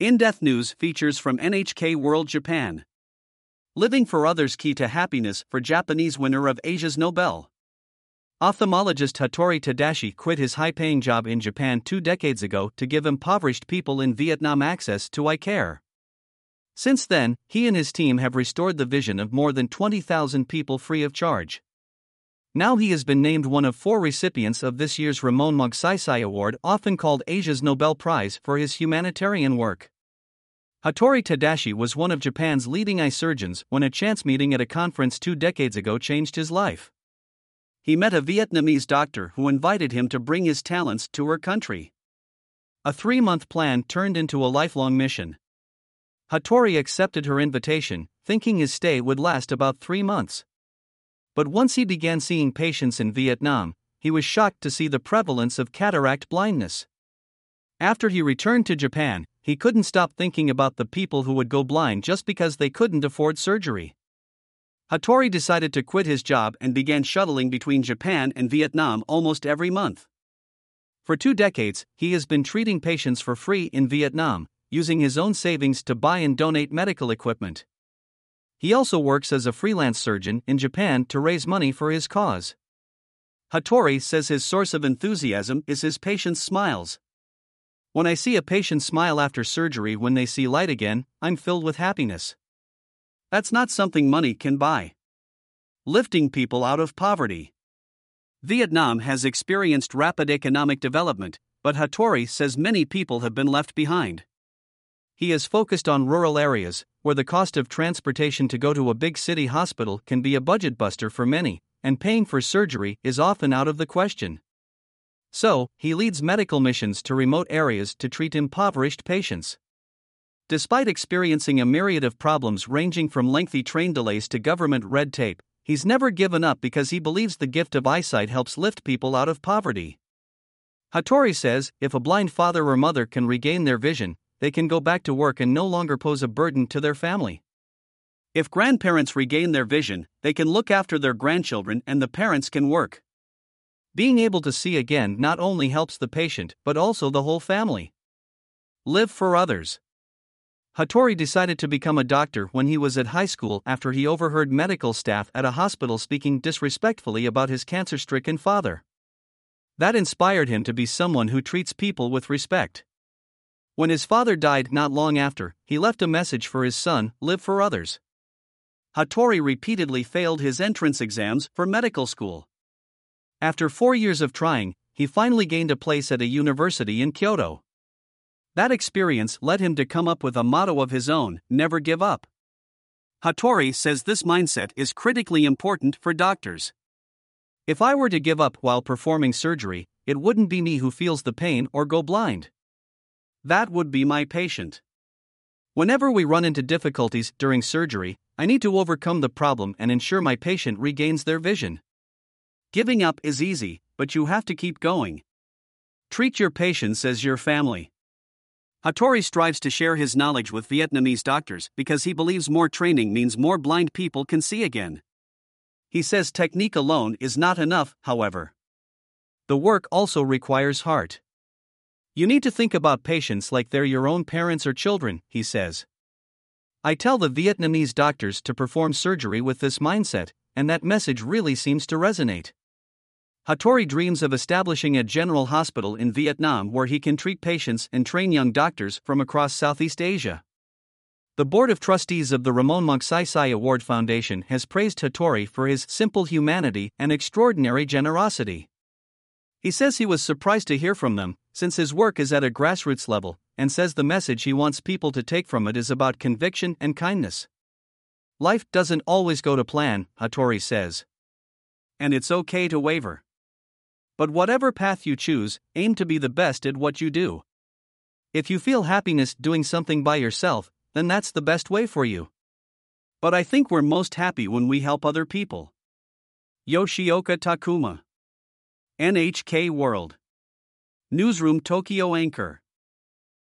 In Depth News features from NHK World Japan. Living for Others Key to Happiness for Japanese winner of Asia's Nobel. Ophthalmologist Hattori Tadashi quit his high paying job in Japan two decades ago to give impoverished people in Vietnam access to eye care. Since then, he and his team have restored the vision of more than 20,000 people free of charge. Now he has been named one of four recipients of this year's Ramon Magsaysay Award, often called Asia's Nobel Prize, for his humanitarian work. Hattori Tadashi was one of Japan's leading eye surgeons when a chance meeting at a conference two decades ago changed his life. He met a Vietnamese doctor who invited him to bring his talents to her country. A three month plan turned into a lifelong mission. Hattori accepted her invitation, thinking his stay would last about three months. But once he began seeing patients in Vietnam, he was shocked to see the prevalence of cataract blindness. After he returned to Japan, he couldn't stop thinking about the people who would go blind just because they couldn't afford surgery. Hattori decided to quit his job and began shuttling between Japan and Vietnam almost every month. For two decades, he has been treating patients for free in Vietnam, using his own savings to buy and donate medical equipment. He also works as a freelance surgeon in Japan to raise money for his cause. Hattori says his source of enthusiasm is his patients' smiles. When I see a patient smile after surgery when they see light again, I'm filled with happiness. That's not something money can buy. Lifting people out of poverty. Vietnam has experienced rapid economic development, but Hattori says many people have been left behind. He is focused on rural areas, where the cost of transportation to go to a big city hospital can be a budget buster for many, and paying for surgery is often out of the question. So, he leads medical missions to remote areas to treat impoverished patients. Despite experiencing a myriad of problems ranging from lengthy train delays to government red tape, he's never given up because he believes the gift of eyesight helps lift people out of poverty. Hattori says if a blind father or mother can regain their vision, they can go back to work and no longer pose a burden to their family. If grandparents regain their vision, they can look after their grandchildren and the parents can work. Being able to see again not only helps the patient but also the whole family. Live for others. Hattori decided to become a doctor when he was at high school after he overheard medical staff at a hospital speaking disrespectfully about his cancer stricken father. That inspired him to be someone who treats people with respect. When his father died not long after, he left a message for his son live for others. Hattori repeatedly failed his entrance exams for medical school. After four years of trying, he finally gained a place at a university in Kyoto. That experience led him to come up with a motto of his own never give up. Hattori says this mindset is critically important for doctors. If I were to give up while performing surgery, it wouldn't be me who feels the pain or go blind. That would be my patient. Whenever we run into difficulties during surgery, I need to overcome the problem and ensure my patient regains their vision. Giving up is easy, but you have to keep going. Treat your patients as your family. Hattori strives to share his knowledge with Vietnamese doctors because he believes more training means more blind people can see again. He says technique alone is not enough, however. The work also requires heart. You need to think about patients like they're your own parents or children, he says. I tell the Vietnamese doctors to perform surgery with this mindset, and that message really seems to resonate. Hattori dreams of establishing a general hospital in Vietnam where he can treat patients and train young doctors from across Southeast Asia. The Board of Trustees of the Ramon Magsaysay Award Foundation has praised Hattori for his simple humanity and extraordinary generosity. He says he was surprised to hear from them, since his work is at a grassroots level, and says the message he wants people to take from it is about conviction and kindness. Life doesn't always go to plan, Hattori says. And it's okay to waver. But whatever path you choose, aim to be the best at what you do. If you feel happiness doing something by yourself, then that's the best way for you. But I think we're most happy when we help other people. Yoshioka Takuma NHK World Newsroom Tokyo Anchor